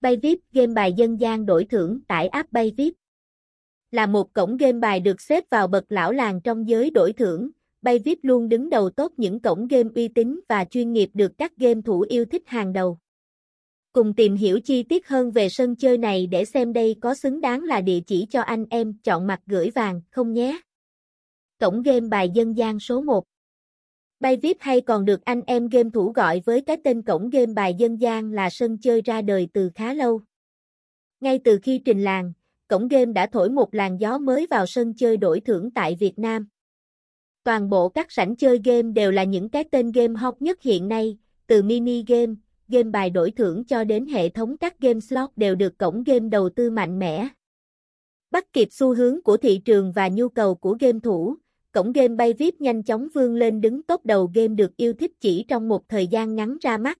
Bay VIP game bài dân gian đổi thưởng, tải app Bay VIP là một cổng game bài được xếp vào bậc lão làng trong giới đổi thưởng. Bay VIP luôn đứng đầu tốt những cổng game uy tín và chuyên nghiệp được các game thủ yêu thích hàng đầu. Cùng tìm hiểu chi tiết hơn về sân chơi này để xem đây có xứng đáng là địa chỉ cho anh em, chọn mặt gửi vàng, không nhé. Cổng game bài dân gian số 1 Bay VIP hay còn được anh em game thủ gọi với cái tên cổng game bài dân gian là sân chơi ra đời từ khá lâu. Ngay từ khi trình làng, cổng game đã thổi một làn gió mới vào sân chơi đổi thưởng tại Việt Nam. Toàn bộ các sảnh chơi game đều là những cái tên game hot nhất hiện nay, từ mini game, game bài đổi thưởng cho đến hệ thống các game slot đều được cổng game đầu tư mạnh mẽ. Bắt kịp xu hướng của thị trường và nhu cầu của game thủ, cổng game bay VIP nhanh chóng vươn lên đứng top đầu game được yêu thích chỉ trong một thời gian ngắn ra mắt.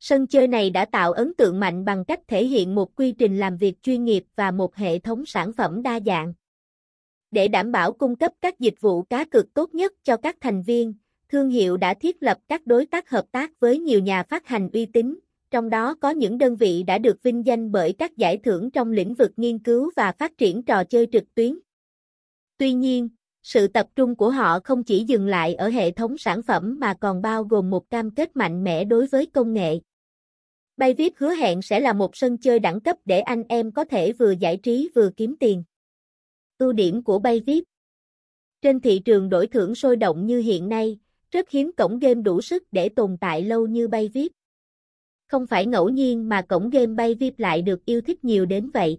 Sân chơi này đã tạo ấn tượng mạnh bằng cách thể hiện một quy trình làm việc chuyên nghiệp và một hệ thống sản phẩm đa dạng. Để đảm bảo cung cấp các dịch vụ cá cược tốt nhất cho các thành viên, thương hiệu đã thiết lập các đối tác hợp tác với nhiều nhà phát hành uy tín, trong đó có những đơn vị đã được vinh danh bởi các giải thưởng trong lĩnh vực nghiên cứu và phát triển trò chơi trực tuyến. Tuy nhiên, sự tập trung của họ không chỉ dừng lại ở hệ thống sản phẩm mà còn bao gồm một cam kết mạnh mẽ đối với công nghệ. Bay VIP hứa hẹn sẽ là một sân chơi đẳng cấp để anh em có thể vừa giải trí vừa kiếm tiền. Ưu điểm của Bay VIP Trên thị trường đổi thưởng sôi động như hiện nay, rất hiếm cổng game đủ sức để tồn tại lâu như Bay VIP. Không phải ngẫu nhiên mà cổng game Bay VIP lại được yêu thích nhiều đến vậy.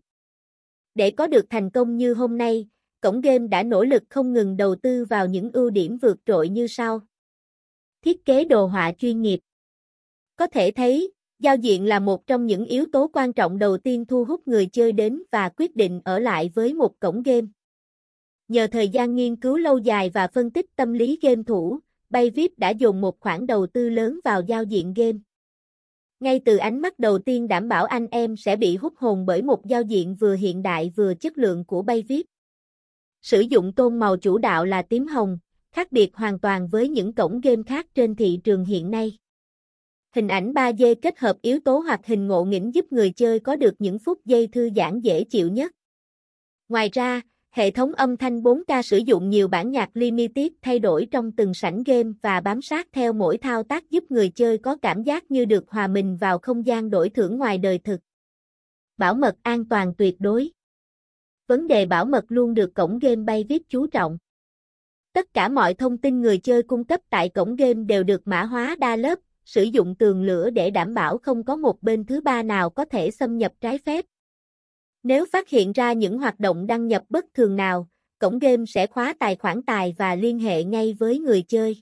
Để có được thành công như hôm nay, cổng game đã nỗ lực không ngừng đầu tư vào những ưu điểm vượt trội như sau. Thiết kế đồ họa chuyên nghiệp Có thể thấy, giao diện là một trong những yếu tố quan trọng đầu tiên thu hút người chơi đến và quyết định ở lại với một cổng game. Nhờ thời gian nghiên cứu lâu dài và phân tích tâm lý game thủ, Bay VIP đã dùng một khoản đầu tư lớn vào giao diện game. Ngay từ ánh mắt đầu tiên đảm bảo anh em sẽ bị hút hồn bởi một giao diện vừa hiện đại vừa chất lượng của Bay VIP. Sử dụng tôn màu chủ đạo là tím hồng, khác biệt hoàn toàn với những cổng game khác trên thị trường hiện nay. Hình ảnh 3D kết hợp yếu tố hoạt hình ngộ nghĩnh giúp người chơi có được những phút giây thư giãn dễ chịu nhất. Ngoài ra, hệ thống âm thanh 4K sử dụng nhiều bản nhạc limited thay đổi trong từng sảnh game và bám sát theo mỗi thao tác giúp người chơi có cảm giác như được hòa mình vào không gian đổi thưởng ngoài đời thực. Bảo mật an toàn tuyệt đối Vấn đề bảo mật luôn được cổng game bay viết chú trọng. Tất cả mọi thông tin người chơi cung cấp tại cổng game đều được mã hóa đa lớp, sử dụng tường lửa để đảm bảo không có một bên thứ ba nào có thể xâm nhập trái phép. Nếu phát hiện ra những hoạt động đăng nhập bất thường nào, cổng game sẽ khóa tài khoản tài và liên hệ ngay với người chơi.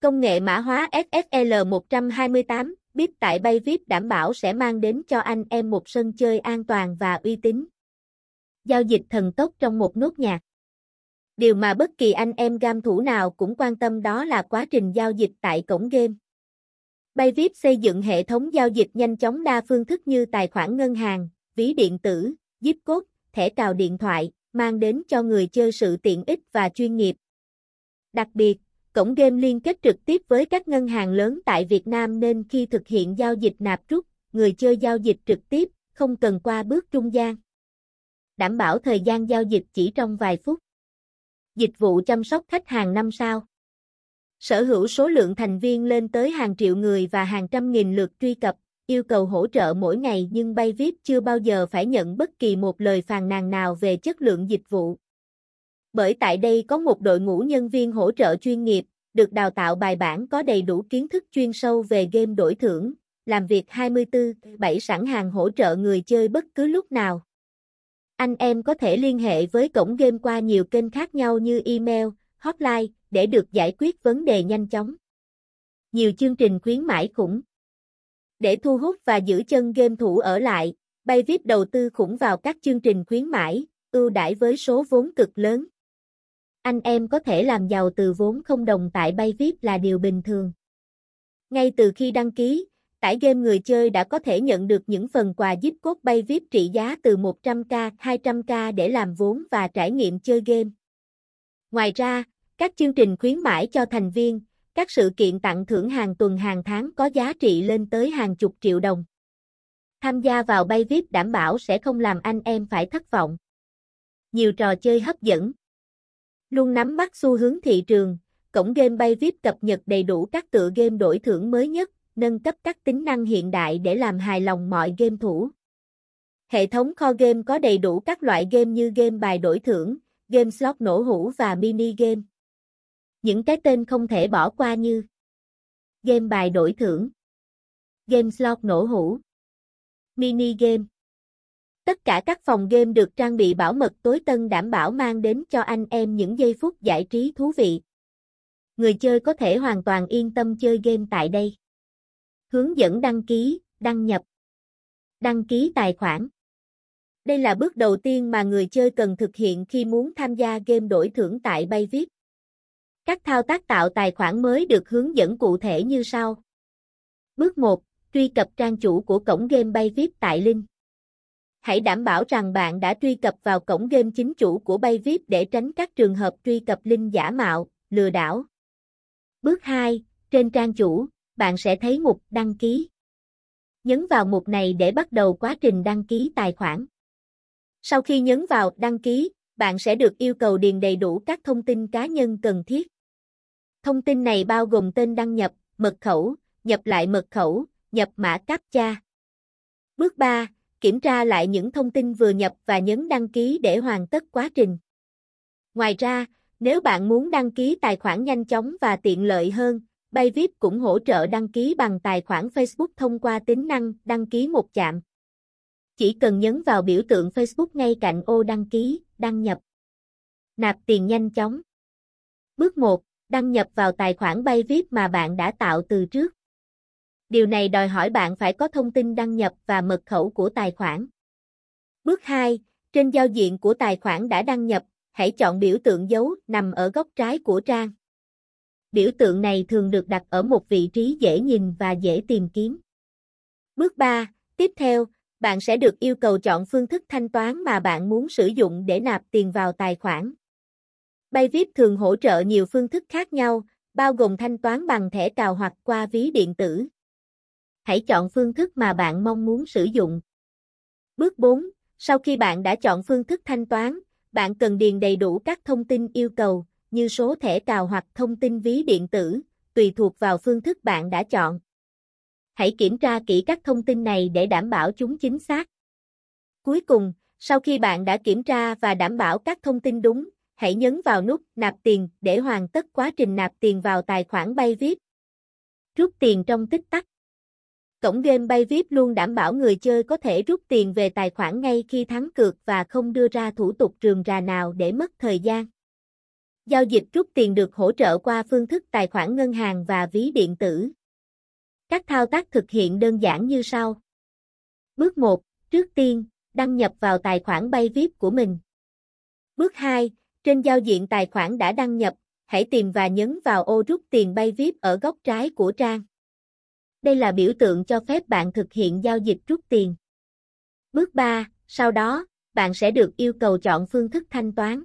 Công nghệ mã hóa SSL 128 biết tại Bay VIP đảm bảo sẽ mang đến cho anh em một sân chơi an toàn và uy tín giao dịch thần tốc trong một nốt nhạc. Điều mà bất kỳ anh em gam thủ nào cũng quan tâm đó là quá trình giao dịch tại cổng game. Bay VIP xây dựng hệ thống giao dịch nhanh chóng đa phương thức như tài khoản ngân hàng, ví điện tử, zip code, thẻ cào điện thoại, mang đến cho người chơi sự tiện ích và chuyên nghiệp. Đặc biệt, cổng game liên kết trực tiếp với các ngân hàng lớn tại Việt Nam nên khi thực hiện giao dịch nạp rút, người chơi giao dịch trực tiếp, không cần qua bước trung gian đảm bảo thời gian giao dịch chỉ trong vài phút. Dịch vụ chăm sóc khách hàng năm sao. Sở hữu số lượng thành viên lên tới hàng triệu người và hàng trăm nghìn lượt truy cập, yêu cầu hỗ trợ mỗi ngày nhưng Bay VIP chưa bao giờ phải nhận bất kỳ một lời phàn nàn nào về chất lượng dịch vụ. Bởi tại đây có một đội ngũ nhân viên hỗ trợ chuyên nghiệp, được đào tạo bài bản có đầy đủ kiến thức chuyên sâu về game đổi thưởng, làm việc 24/7 sẵn hàng hỗ trợ người chơi bất cứ lúc nào. Anh em có thể liên hệ với cổng game qua nhiều kênh khác nhau như email, hotline để được giải quyết vấn đề nhanh chóng. Nhiều chương trình khuyến mãi khủng. Để thu hút và giữ chân game thủ ở lại, Bay VIP đầu tư khủng vào các chương trình khuyến mãi, ưu đãi với số vốn cực lớn. Anh em có thể làm giàu từ vốn không đồng tại Bay VIP là điều bình thường. Ngay từ khi đăng ký, tải game người chơi đã có thể nhận được những phần quà zip code bay VIP trị giá từ 100k, 200k để làm vốn và trải nghiệm chơi game. Ngoài ra, các chương trình khuyến mãi cho thành viên, các sự kiện tặng thưởng hàng tuần hàng tháng có giá trị lên tới hàng chục triệu đồng. Tham gia vào bay VIP đảm bảo sẽ không làm anh em phải thất vọng. Nhiều trò chơi hấp dẫn. Luôn nắm bắt xu hướng thị trường, cổng game bay VIP cập nhật đầy đủ các tựa game đổi thưởng mới nhất, nâng cấp các tính năng hiện đại để làm hài lòng mọi game thủ. Hệ thống kho game có đầy đủ các loại game như game bài đổi thưởng, game slot nổ hũ và mini game. Những cái tên không thể bỏ qua như Game bài đổi thưởng Game slot nổ hũ Mini game Tất cả các phòng game được trang bị bảo mật tối tân đảm bảo mang đến cho anh em những giây phút giải trí thú vị. Người chơi có thể hoàn toàn yên tâm chơi game tại đây. Hướng dẫn đăng ký, đăng nhập. Đăng ký tài khoản. Đây là bước đầu tiên mà người chơi cần thực hiện khi muốn tham gia game đổi thưởng tại Bayvip. Các thao tác tạo tài khoản mới được hướng dẫn cụ thể như sau. Bước 1. Truy cập trang chủ của cổng game Bayvip tại link. Hãy đảm bảo rằng bạn đã truy cập vào cổng game chính chủ của Bayvip để tránh các trường hợp truy cập link giả mạo, lừa đảo. Bước 2. Trên trang chủ, bạn sẽ thấy mục đăng ký. Nhấn vào mục này để bắt đầu quá trình đăng ký tài khoản. Sau khi nhấn vào đăng ký, bạn sẽ được yêu cầu điền đầy đủ các thông tin cá nhân cần thiết. Thông tin này bao gồm tên đăng nhập, mật khẩu, nhập lại mật khẩu, nhập mã CAPTCHA. Bước 3. Kiểm tra lại những thông tin vừa nhập và nhấn đăng ký để hoàn tất quá trình. Ngoài ra, nếu bạn muốn đăng ký tài khoản nhanh chóng và tiện lợi hơn, Bayvip cũng hỗ trợ đăng ký bằng tài khoản Facebook thông qua tính năng đăng ký một chạm. Chỉ cần nhấn vào biểu tượng Facebook ngay cạnh ô đăng ký, đăng nhập. Nạp tiền nhanh chóng. Bước 1. Đăng nhập vào tài khoản Bayvip mà bạn đã tạo từ trước. Điều này đòi hỏi bạn phải có thông tin đăng nhập và mật khẩu của tài khoản. Bước 2. Trên giao diện của tài khoản đã đăng nhập, hãy chọn biểu tượng dấu nằm ở góc trái của trang. Biểu tượng này thường được đặt ở một vị trí dễ nhìn và dễ tìm kiếm. Bước 3. Tiếp theo, bạn sẽ được yêu cầu chọn phương thức thanh toán mà bạn muốn sử dụng để nạp tiền vào tài khoản. Bayvip thường hỗ trợ nhiều phương thức khác nhau, bao gồm thanh toán bằng thẻ cào hoặc qua ví điện tử. Hãy chọn phương thức mà bạn mong muốn sử dụng. Bước 4. Sau khi bạn đã chọn phương thức thanh toán, bạn cần điền đầy đủ các thông tin yêu cầu, như số thẻ cào hoặc thông tin ví điện tử, tùy thuộc vào phương thức bạn đã chọn. Hãy kiểm tra kỹ các thông tin này để đảm bảo chúng chính xác. Cuối cùng, sau khi bạn đã kiểm tra và đảm bảo các thông tin đúng, hãy nhấn vào nút nạp tiền để hoàn tất quá trình nạp tiền vào tài khoản Bayvip. Rút tiền trong tích tắc. Cổng game Bayvip luôn đảm bảo người chơi có thể rút tiền về tài khoản ngay khi thắng cược và không đưa ra thủ tục trường rà nào để mất thời gian. Giao dịch rút tiền được hỗ trợ qua phương thức tài khoản ngân hàng và ví điện tử. Các thao tác thực hiện đơn giản như sau. Bước 1. Trước tiên, đăng nhập vào tài khoản bay VIP của mình. Bước 2. Trên giao diện tài khoản đã đăng nhập, hãy tìm và nhấn vào ô rút tiền bay VIP ở góc trái của trang. Đây là biểu tượng cho phép bạn thực hiện giao dịch rút tiền. Bước 3. Sau đó, bạn sẽ được yêu cầu chọn phương thức thanh toán.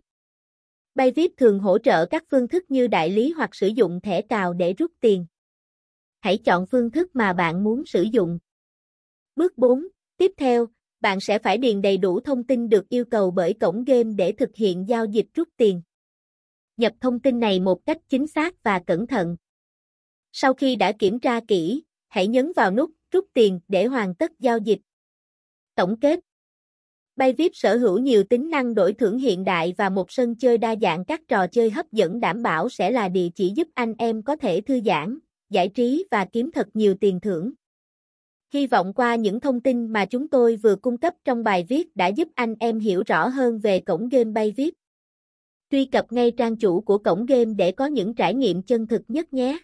Bayvip thường hỗ trợ các phương thức như đại lý hoặc sử dụng thẻ cào để rút tiền. Hãy chọn phương thức mà bạn muốn sử dụng. Bước 4. Tiếp theo, bạn sẽ phải điền đầy đủ thông tin được yêu cầu bởi cổng game để thực hiện giao dịch rút tiền. Nhập thông tin này một cách chính xác và cẩn thận. Sau khi đã kiểm tra kỹ, hãy nhấn vào nút rút tiền để hoàn tất giao dịch. Tổng kết Bayvip sở hữu nhiều tính năng đổi thưởng hiện đại và một sân chơi đa dạng các trò chơi hấp dẫn đảm bảo sẽ là địa chỉ giúp anh em có thể thư giãn, giải trí và kiếm thật nhiều tiền thưởng. Hy vọng qua những thông tin mà chúng tôi vừa cung cấp trong bài viết đã giúp anh em hiểu rõ hơn về cổng game Bayvip. Truy cập ngay trang chủ của cổng game để có những trải nghiệm chân thực nhất nhé.